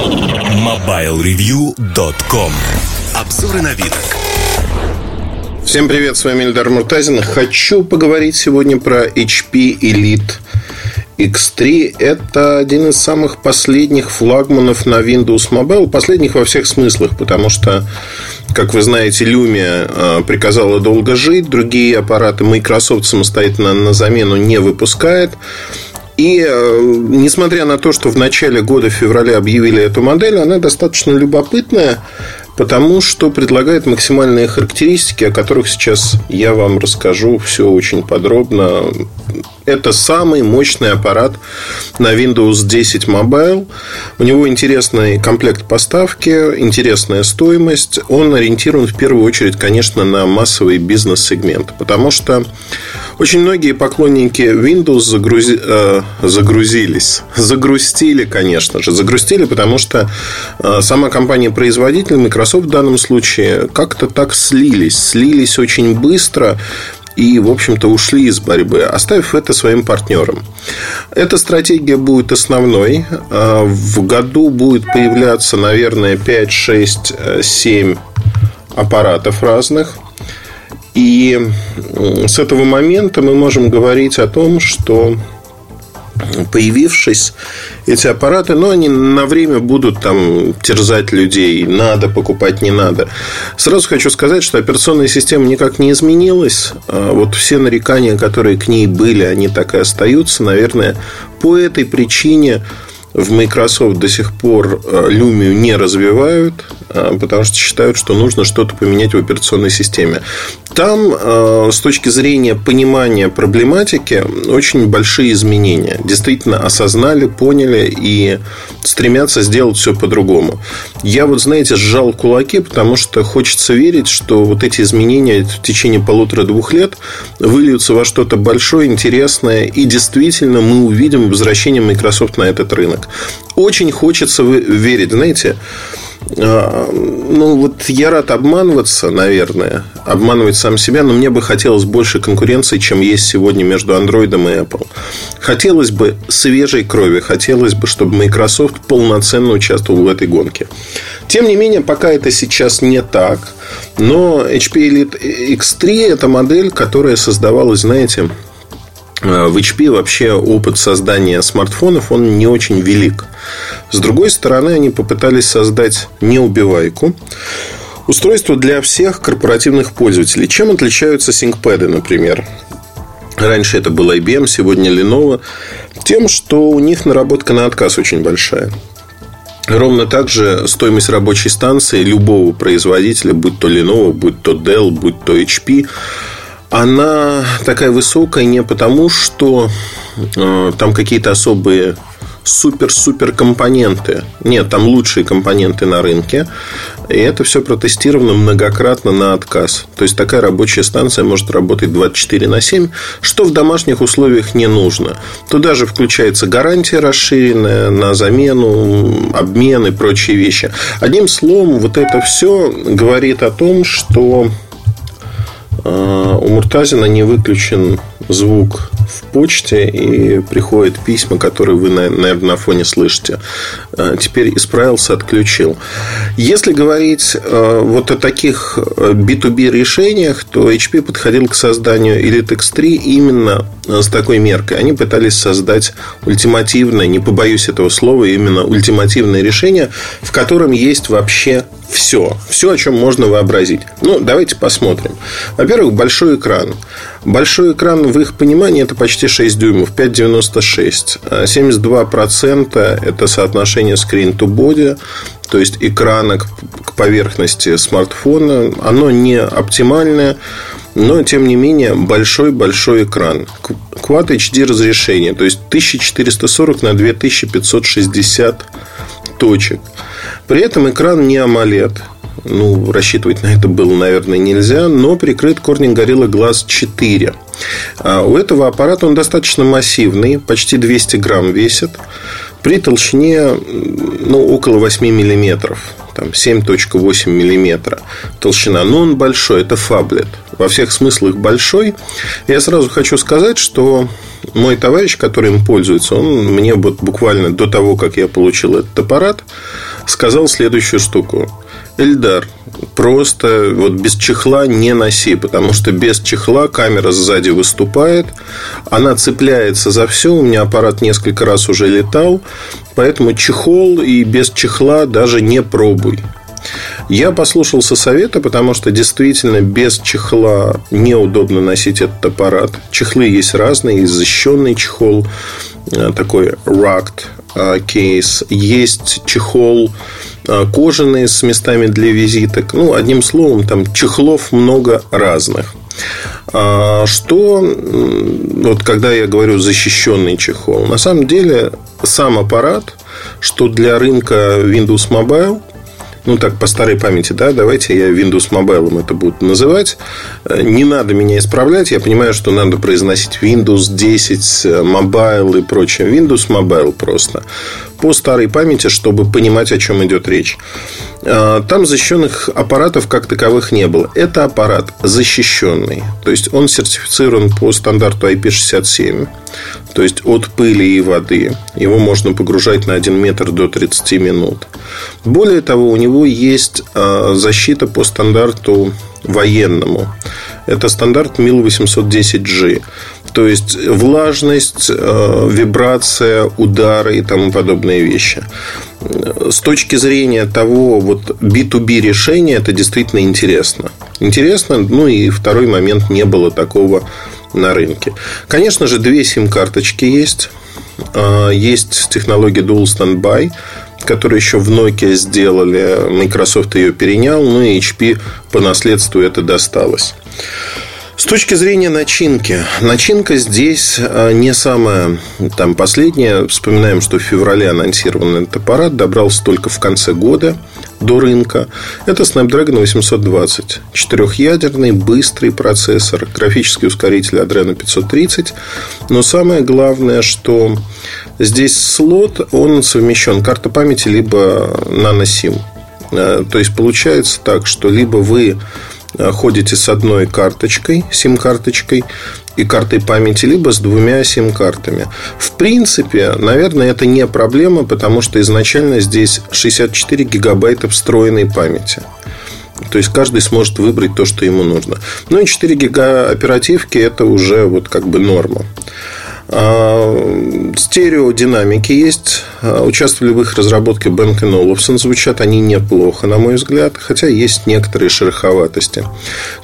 MobileReview.com Обзоры на вид. Всем привет, с вами Эльдар Муртазин. Хочу поговорить сегодня про HP Elite X3 это один из самых последних флагманов на Windows Mobile, последних во всех смыслах, потому что, как вы знаете, Lumia а, приказала долго жить, другие аппараты Microsoft самостоятельно на замену не выпускает. И э, несмотря на то, что в начале года, в феврале объявили эту модель, она достаточно любопытная, потому что предлагает максимальные характеристики, о которых сейчас я вам расскажу все очень подробно. Это самый мощный аппарат на Windows 10 Mobile. У него интересный комплект поставки, интересная стоимость. Он ориентирован в первую очередь, конечно, на массовый бизнес-сегмент. Потому что очень многие поклонники Windows загрузи... э, загрузились. Загрустили, конечно же. Загрустили, потому что э, сама компания-производитель, Microsoft в данном случае, как-то так слились. Слились очень быстро и, в общем-то, ушли из борьбы, оставив это своим партнерам. Эта стратегия будет основной. А, в году будет появляться, наверное, 5, 6, 7 аппаратов разных. И с этого момента мы можем говорить о том, что появившись, эти аппараты, но они на время будут там терзать людей. Надо покупать, не надо. Сразу хочу сказать, что операционная система никак не изменилась. А вот все нарекания, которые к ней были, они так и остаются. Наверное, по этой причине в Microsoft до сих пор э, Lumia не развивают, э, потому что считают, что нужно что-то поменять в операционной системе. Там, э, с точки зрения понимания проблематики, очень большие изменения. Действительно осознали, поняли и стремятся сделать все по-другому. Я вот, знаете, сжал кулаки, потому что хочется верить, что вот эти изменения в течение полутора-двух лет выльются во что-то большое, интересное, и действительно мы увидим возвращение Microsoft на этот рынок рынок. Очень хочется верить, знаете, а, ну, вот я рад обманываться, наверное, обманывать сам себя, но мне бы хотелось больше конкуренции, чем есть сегодня между Android и Apple. Хотелось бы свежей крови, хотелось бы, чтобы Microsoft полноценно участвовал в этой гонке. Тем не менее, пока это сейчас не так, но HP Elite X3 это модель, которая создавалась, знаете, в HP вообще опыт создания смартфонов, он не очень велик. С другой стороны, они попытались создать неубивайку. Устройство для всех корпоративных пользователей. Чем отличаются ThinkPad, например? Раньше это был IBM, сегодня Lenovo. Тем, что у них наработка на отказ очень большая. Ровно так же стоимость рабочей станции любого производителя, будь то Lenovo, будь то Dell, будь то HP, она такая высокая не потому, что э, там какие-то особые супер-супер компоненты. Нет, там лучшие компоненты на рынке. И это все протестировано многократно на отказ. То есть такая рабочая станция может работать 24 на 7, что в домашних условиях не нужно. Туда же включается гарантия расширенная на замену, обмен и прочие вещи. Одним словом, вот это все говорит о том, что у Муртазина не выключен звук в почте и приходят письма, которые вы, наверное, на фоне слышите. А, теперь исправился, отключил. Если говорить а, вот о таких B2B решениях, то HP подходил к созданию Elite X3 именно с такой меркой. Они пытались создать ультимативное, не побоюсь этого слова, именно ультимативное решение, в котором есть вообще все. Все, о чем можно вообразить. Ну, давайте посмотрим. Во-первых, большой экран. Большой экран, в их понимании, это почти 6 дюймов, 5,96. 72% это соотношение screen to body, то есть экрана к поверхности смартфона. Оно не оптимальное, но, тем не менее, большой-большой экран. Quad HD разрешение, то есть 1440 на 2560 точек. При этом экран не AMOLED. Ну, рассчитывать на это было, наверное, нельзя, но прикрыт Corning Gorilla Glass 4. А у этого аппарата он достаточно массивный, почти 200 грамм весит, при толщине ну, около 8 миллиметров там 7.8 миллиметра толщина. Но он большой, это фаблет. Во всех смыслах большой. Я сразу хочу сказать, что мой товарищ, который им пользуется, он мне вот буквально до того, как я получил этот аппарат, сказал следующую штуку. Эльдар, просто вот без чехла не носи, потому что без чехла камера сзади выступает, она цепляется за все, у меня аппарат несколько раз уже летал, поэтому чехол и без чехла даже не пробуй. Я послушался совета, потому что действительно без чехла неудобно носить этот аппарат. Чехлы есть разные, есть защищенный чехол, э, такой rugged э, кейс, есть чехол э, кожаный с местами для визиток. Ну, одним словом, там чехлов много разных. А что, вот когда я говорю защищенный чехол, на самом деле сам аппарат, что для рынка Windows Mobile, ну так по старой памяти, да, давайте я Windows Mobile это буду называть. Э, не надо меня исправлять, я понимаю, что надо произносить Windows 10 Mobile и прочее. Windows Mobile просто по старой памяти, чтобы понимать, о чем идет речь. А, там защищенных аппаратов как таковых не было. Это аппарат защищенный. То есть он сертифицирован по стандарту IP67. То есть от пыли и воды. Его можно погружать на 1 метр до 30 минут. Более того, у него есть а, защита по стандарту военному. Это стандарт МИЛ 810G. То есть влажность, э, вибрация, удары и тому подобные вещи. С точки зрения того вот B2B решения это действительно интересно. Интересно, ну и второй момент не было такого на рынке. Конечно же, две сим-карточки есть. Э, есть технология Dual Standby, которую еще в Nokia сделали. Microsoft ее перенял, ну и HP по наследству это досталось. С точки зрения начинки, начинка здесь а, не самая там, последняя. Вспоминаем, что в феврале анонсирован этот аппарат, добрался только в конце года до рынка. Это Snapdragon 820. Четырехъядерный, быстрый процессор, графический ускоритель Adreno 530. Но самое главное, что здесь слот, он совмещен карта памяти либо наносим. А, то есть получается так, что либо вы Э, ходите с одной карточкой, сим-карточкой и картой памяти, либо с двумя сим-картами. В принципе, наверное, это не проблема, потому что изначально здесь 64 гигабайта встроенной памяти. То есть каждый сможет выбрать то, что ему нужно. Ну и 4 гига оперативки это уже вот как бы норма. А, стереодинамики есть. А, участвовали в их разработке Бенк и Олufsen. Звучат они неплохо, на мой взгляд, хотя есть некоторые шероховатости.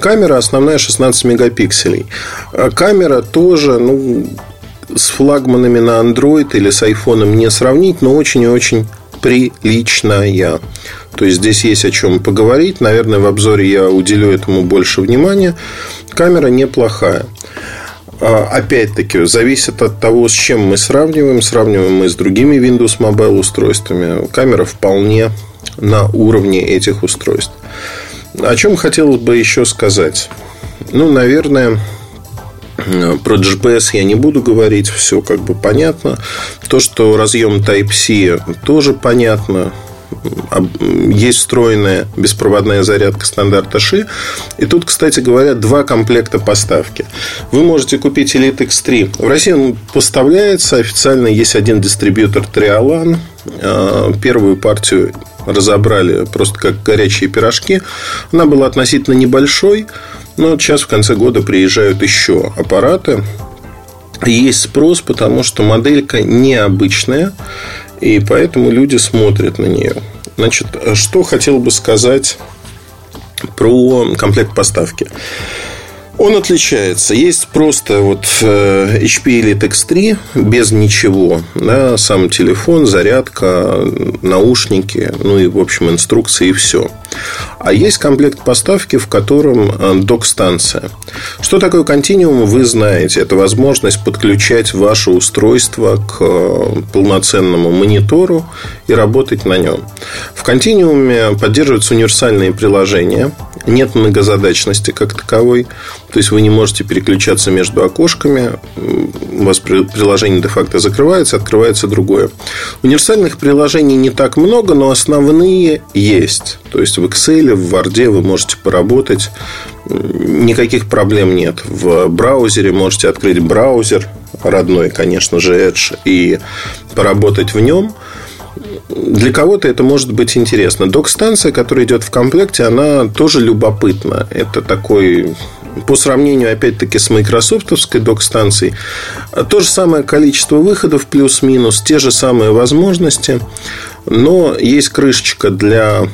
Камера основная 16 мегапикселей. А, камера тоже, ну, с флагманами на Android или с айфоном не сравнить, но очень и очень приличная. То есть здесь есть о чем поговорить. Наверное, в обзоре я уделю этому больше внимания. Камера неплохая. А, опять-таки, зависит от того, с чем мы сравниваем. Сравниваем мы с другими Windows Mobile устройствами. Камера вполне на уровне этих устройств. О чем хотелось бы еще сказать? Ну, наверное, про GPS я не буду говорить, все как бы понятно. То, что разъем Type-C тоже понятно есть встроенная беспроводная зарядка стандарта Ши. И тут, кстати говоря, два комплекта поставки. Вы можете купить Elite X3. В России он поставляется. Официально есть один дистрибьютор Trialan. А, первую партию разобрали просто как горячие пирожки. Она была относительно небольшой. Но сейчас в конце года приезжают еще аппараты. Есть спрос, потому что моделька необычная. И поэтому люди смотрят на нее. Значит, что хотел бы сказать про комплект поставки. Он отличается. Есть просто вот HP Elite X3 без ничего. Да, сам телефон, зарядка, наушники, ну и, в общем, инструкции и все. А есть комплект поставки, в котором э, док-станция. Что такое континуум, вы знаете. Это возможность подключать ваше устройство к э, полноценному монитору и работать на нем. В континууме поддерживаются универсальные приложения. Нет многозадачности как таковой. То есть вы не можете переключаться между окошками. У вас приложение де-факто закрывается, открывается другое. Универсальных приложений не так много, но основные есть. То есть в Excel, в Word вы можете поработать. Никаких проблем нет. В браузере можете открыть браузер родной, конечно же, Edge, и поработать в нем. Для кого-то это может быть интересно. Док-станция, которая идет в комплекте, она тоже любопытна. Это такой по сравнению, опять-таки, с майкрософтовской док-станцией, то же самое количество выходов плюс-минус, те же самые возможности, но есть крышечка для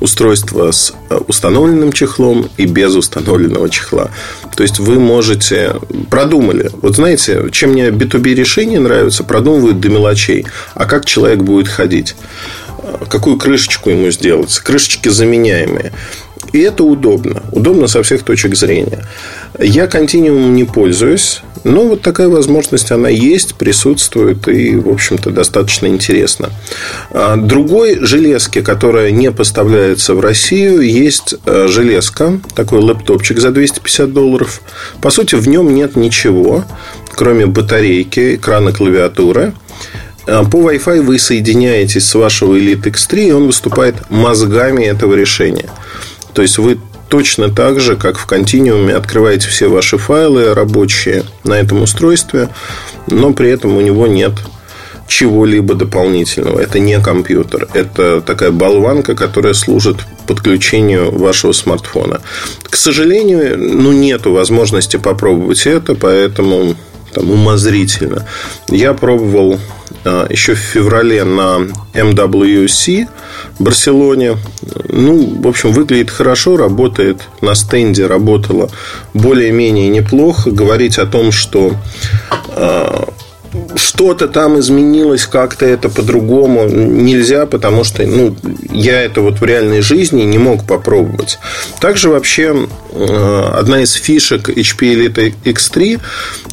устройства с э, установленным чехлом и без установленного чехла. То есть вы можете продумали. Вот знаете, чем мне B2B решения нравятся, продумывают до мелочей. А как человек будет ходить? Э, какую крышечку ему сделать? Крышечки заменяемые. И это удобно. Удобно со всех точек зрения. Я континуумом не пользуюсь. Но вот такая возможность, она есть, присутствует и, в общем-то, достаточно интересно. А другой железки, которая не поставляется в Россию, есть э, железка, такой лэптопчик за 250 долларов. По сути, в нем нет ничего, кроме батарейки, экрана клавиатуры. А по Wi-Fi вы соединяетесь с вашего Elite X3, и он выступает мозгами этого решения. То есть вы точно так же, как в континууме, открываете все ваши файлы рабочие на этом устройстве, но при этом у него нет чего-либо дополнительного. Это не компьютер. Это такая болванка, которая служит подключению вашего смартфона. К сожалению, ну, нету возможности попробовать это, поэтому там, умозрительно. Я пробовал а, еще в феврале на MWC в Барселоне. Ну, в общем, выглядит хорошо, работает на стенде, работала более-менее неплохо. Говорить о том, что а, что-то там изменилось, как-то это по-другому нельзя, потому что ну, я это вот в реальной жизни не мог попробовать. Также вообще э, одна из фишек HP Elite X3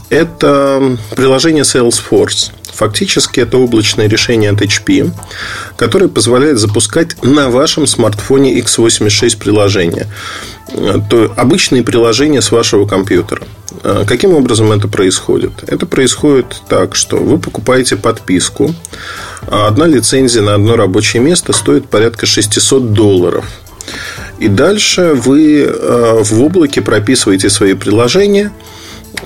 это приложение Salesforce. Фактически это облачное решение от HP, которое позволяет запускать на вашем смартфоне x86 приложения. То обычные приложения с вашего компьютера. А каким образом это происходит? Это происходит так, что вы покупаете подписку. А одна лицензия на одно рабочее место стоит порядка 600 долларов. И дальше вы а, в облаке прописываете свои приложения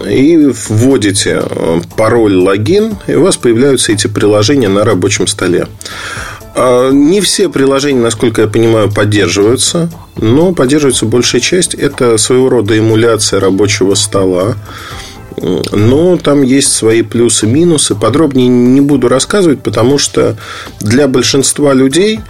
и вводите пароль, логин, и у вас появляются эти приложения на рабочем столе. А, не все приложения, насколько я понимаю, поддерживаются, но поддерживается большая часть. Это своего рода эмуляция рабочего стола. Но там есть свои плюсы и минусы. Подробнее не буду рассказывать, потому что для большинства людей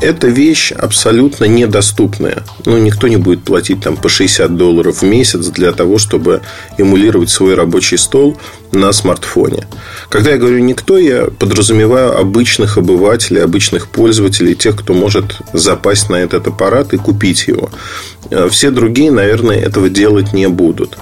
это вещь абсолютно недоступная. Ну, никто не будет платить там по 60 долларов в месяц для того, чтобы эмулировать свой рабочий стол на смартфоне. Когда я говорю никто, я подразумеваю обычных обывателей, обычных пользователей, тех, кто может запасть на этот аппарат и купить его. Все другие, наверное, этого делать не будут.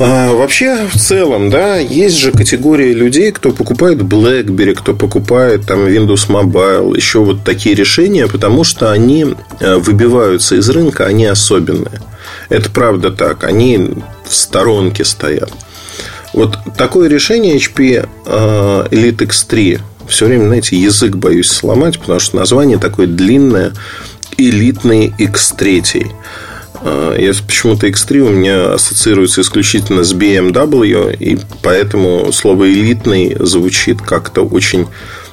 А, вообще, в целом, да, есть же категория людей, кто покупает BlackBerry, кто покупает там Windows Mobile, еще вот такие решения, потому что они э, выбиваются из рынка, они особенные. Это правда так, они в сторонке стоят. Вот такое решение HP э, Elite X3 все время, знаете, язык боюсь сломать, потому что название такое длинное элитный X3. А, я почему-то X3 у меня ассоциируется исключительно с BMW, и поэтому слово элитный звучит как-то очень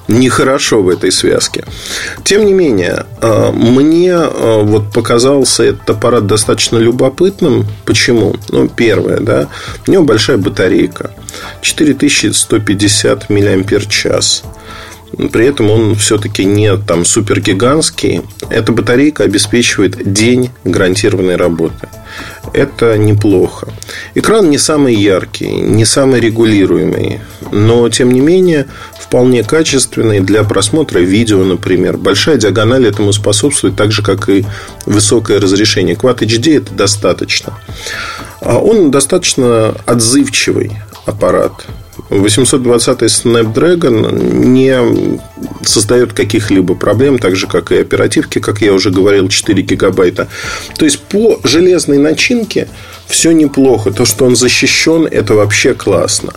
нехорошо в этой связке. Тем не менее, а, мне а, вот показался этот аппарат достаточно любопытным. Почему? Ну, первое, да, у него большая батарейка. 4150 мАч. При этом он все-таки не там супер гигантский. Эта батарейка обеспечивает день гарантированной работы. Это неплохо. Экран не самый яркий, не самый регулируемый, но тем не менее вполне качественный для просмотра видео, например. Большая диагональ этому способствует, так же как и высокое разрешение. Quad HD это достаточно. А он достаточно отзывчивый аппарат. 820 Snapdragon не создает каких-либо проблем, так же, как и оперативки, как я уже говорил, 4 гигабайта. То есть, по железной начинке все неплохо. То, что он защищен, это вообще классно.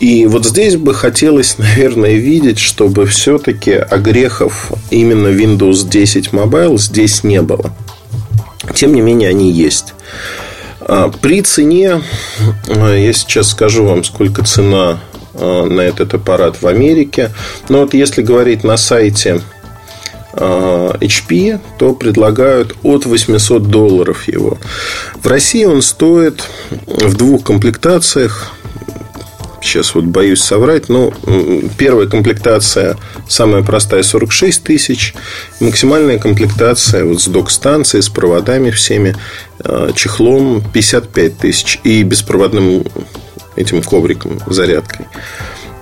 И вот здесь бы хотелось, наверное, видеть, чтобы все-таки огрехов именно Windows 10 Mobile здесь не было. Тем не менее, они есть. А, при цене, а, я сейчас скажу вам, сколько цена на этот аппарат в Америке. Но вот если говорить на сайте HP, то предлагают от 800 долларов его. В России он стоит в двух комплектациях сейчас вот боюсь соврать, но первая комплектация самая простая 46 тысяч, максимальная комплектация вот с док-станцией, с проводами всеми, чехлом 55 тысяч и беспроводным этим ковриком, зарядкой.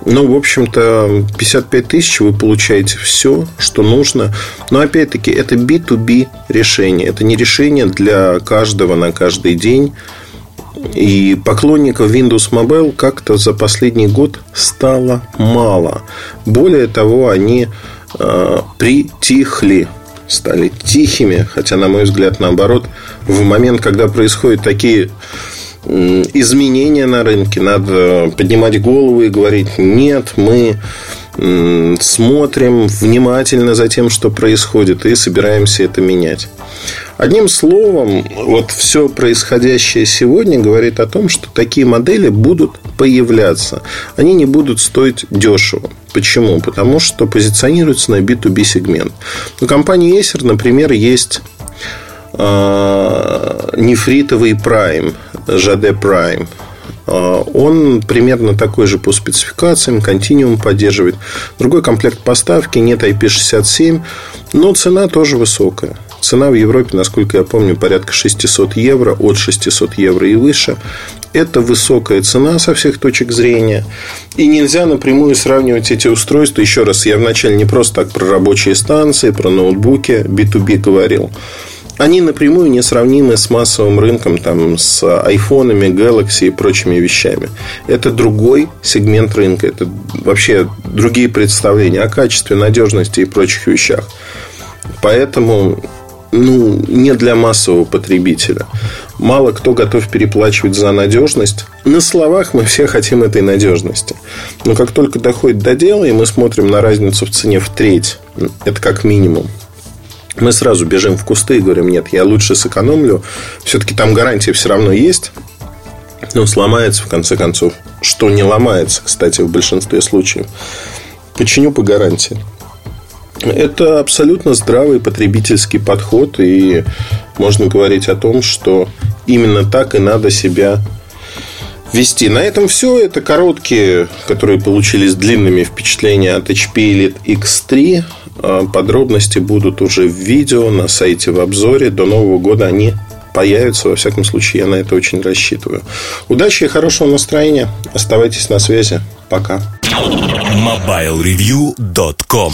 Ну, в общем-то, 55 тысяч вы получаете все, что нужно. Но, опять-таки, это B2B решение. Это не решение для каждого на каждый день. И поклонников Windows Mobile как-то за последний год стало мало. Более того, они э, притихли, стали тихими, хотя, на мой взгляд, наоборот, в момент, когда происходят такие изменения на рынке, надо поднимать голову и говорить, нет, мы смотрим внимательно за тем, что происходит, и собираемся это менять. Одним словом, вот все происходящее сегодня говорит о том, что такие модели будут появляться. Они не будут стоить дешево. Почему? Потому что позиционируются на B2B сегмент. У компании Acer, например, есть э, нефритовый Prime, JD Prime. А, он примерно такой же по спецификациям, континуум поддерживает. Другой комплект поставки, нет IP67, но цена тоже высокая. Цена в Европе, насколько я помню, порядка 600 евро, от 600 евро и выше. Это высокая цена со всех точек зрения. И нельзя напрямую сравнивать эти устройства. Еще раз, я вначале не просто так про рабочие станции, про ноутбуки B2B говорил они напрямую не сравнимы с массовым рынком, там, с айфонами, Galaxy и прочими вещами. Это другой сегмент рынка. Это вообще другие представления о качестве, надежности и прочих вещах. Поэтому ну, не для массового потребителя. Мало кто готов переплачивать за надежность. На словах мы все хотим этой надежности. Но как только доходит до дела, и мы смотрим на разницу в цене в треть, это как минимум, мы сразу бежим в кусты и говорим, нет, я лучше сэкономлю. Все-таки там гарантия все равно есть. Но сломается, в конце концов. Что не ломается, кстати, в большинстве случаев. Починю по гарантии. Это абсолютно здравый потребительский подход. И можно говорить о том, что именно так и надо себя вести. На этом все. Это короткие, которые получились длинными впечатления от HP Elite X3. А, подробности будут уже в видео на сайте в обзоре. До Нового года они появятся. Во всяком случае, я на это очень рассчитываю. Удачи и хорошего настроения. Оставайтесь на связи. Пока. MobileReview.com